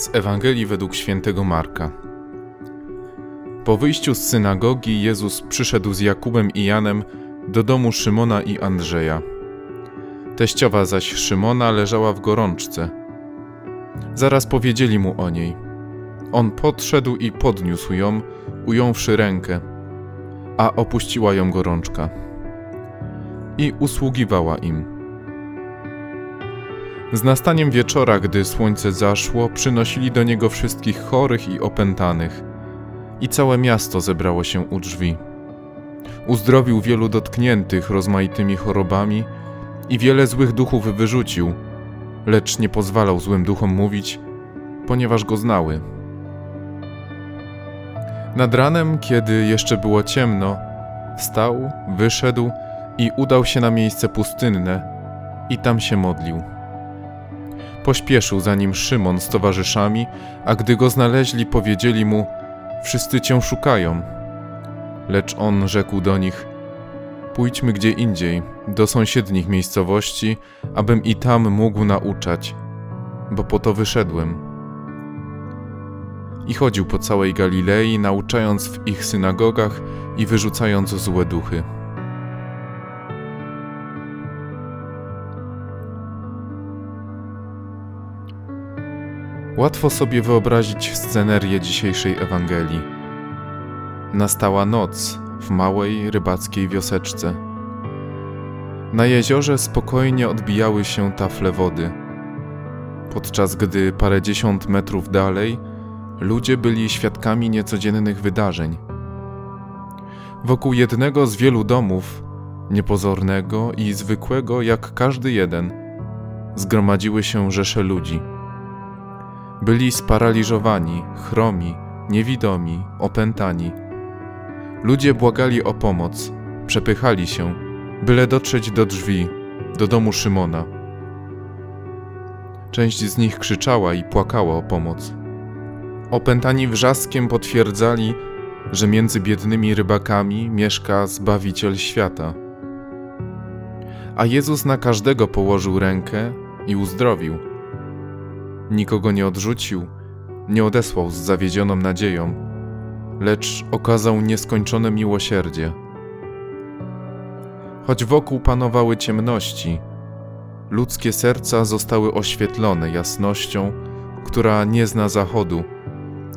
Z Ewangelii według świętego Marka. Po wyjściu z synagogi Jezus przyszedł z Jakubem i Janem do domu Szymona i Andrzeja. Teściowa zaś Szymona leżała w gorączce. Zaraz powiedzieli mu o niej. On podszedł i podniósł ją, ująwszy rękę, a opuściła ją gorączka. I usługiwała im. Z nastaniem wieczora, gdy słońce zaszło, przynosili do niego wszystkich chorych i opętanych, i całe miasto zebrało się u drzwi. Uzdrowił wielu dotkniętych rozmaitymi chorobami i wiele złych duchów wyrzucił, lecz nie pozwalał złym duchom mówić, ponieważ go znały. Nad ranem, kiedy jeszcze było ciemno, wstał, wyszedł i udał się na miejsce pustynne i tam się modlił. Pośpieszył za nim Szymon z towarzyszami, a gdy go znaleźli, powiedzieli mu: Wszyscy cię szukają. Lecz on rzekł do nich: Pójdźmy gdzie indziej, do sąsiednich miejscowości, abym i tam mógł nauczać, bo po to wyszedłem. I chodził po całej Galilei, nauczając w ich synagogach i wyrzucając złe duchy. Łatwo sobie wyobrazić scenerię dzisiejszej Ewangelii. Nastała noc w małej rybackiej wioseczce. Na jeziorze spokojnie odbijały się tafle wody, podczas gdy parędziesiąt metrów dalej ludzie byli świadkami niecodziennych wydarzeń. Wokół jednego z wielu domów, niepozornego i zwykłego jak każdy jeden, zgromadziły się rzesze ludzi. Byli sparaliżowani, chromi, niewidomi, opętani. Ludzie błagali o pomoc, przepychali się, byle dotrzeć do drzwi, do domu Szymona. Część z nich krzyczała i płakała o pomoc. Opętani wrzaskiem potwierdzali, że między biednymi rybakami mieszka Zbawiciel świata. A Jezus na każdego położył rękę i uzdrowił – nikogo nie odrzucił, nie odesłał z zawiedzioną nadzieją, lecz okazał nieskończone miłosierdzie. Choć wokół panowały ciemności, ludzkie serca zostały oświetlone jasnością, która nie zna zachodu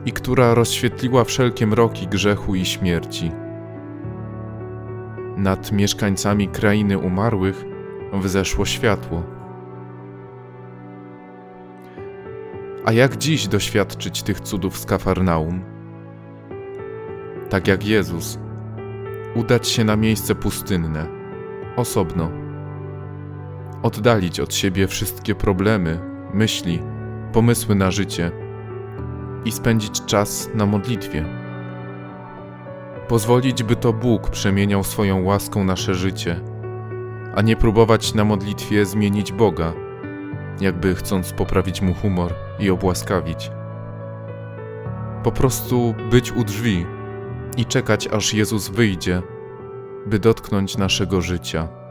i która rozświetliła wszelkie mroki grzechu i śmierci. Nad mieszkańcami krainy umarłych wzeszło światło. A jak dziś doświadczyć tych cudów z Kafarnaum? Tak jak Jezus, udać się na miejsce pustynne, osobno, oddalić od siebie wszystkie problemy, myśli, pomysły na życie i spędzić czas na modlitwie. Pozwolić, by to Bóg przemieniał swoją łaską nasze życie, a nie próbować na modlitwie zmienić Boga jakby chcąc poprawić mu humor i obłaskawić. Po prostu być u drzwi i czekać, aż Jezus wyjdzie, by dotknąć naszego życia.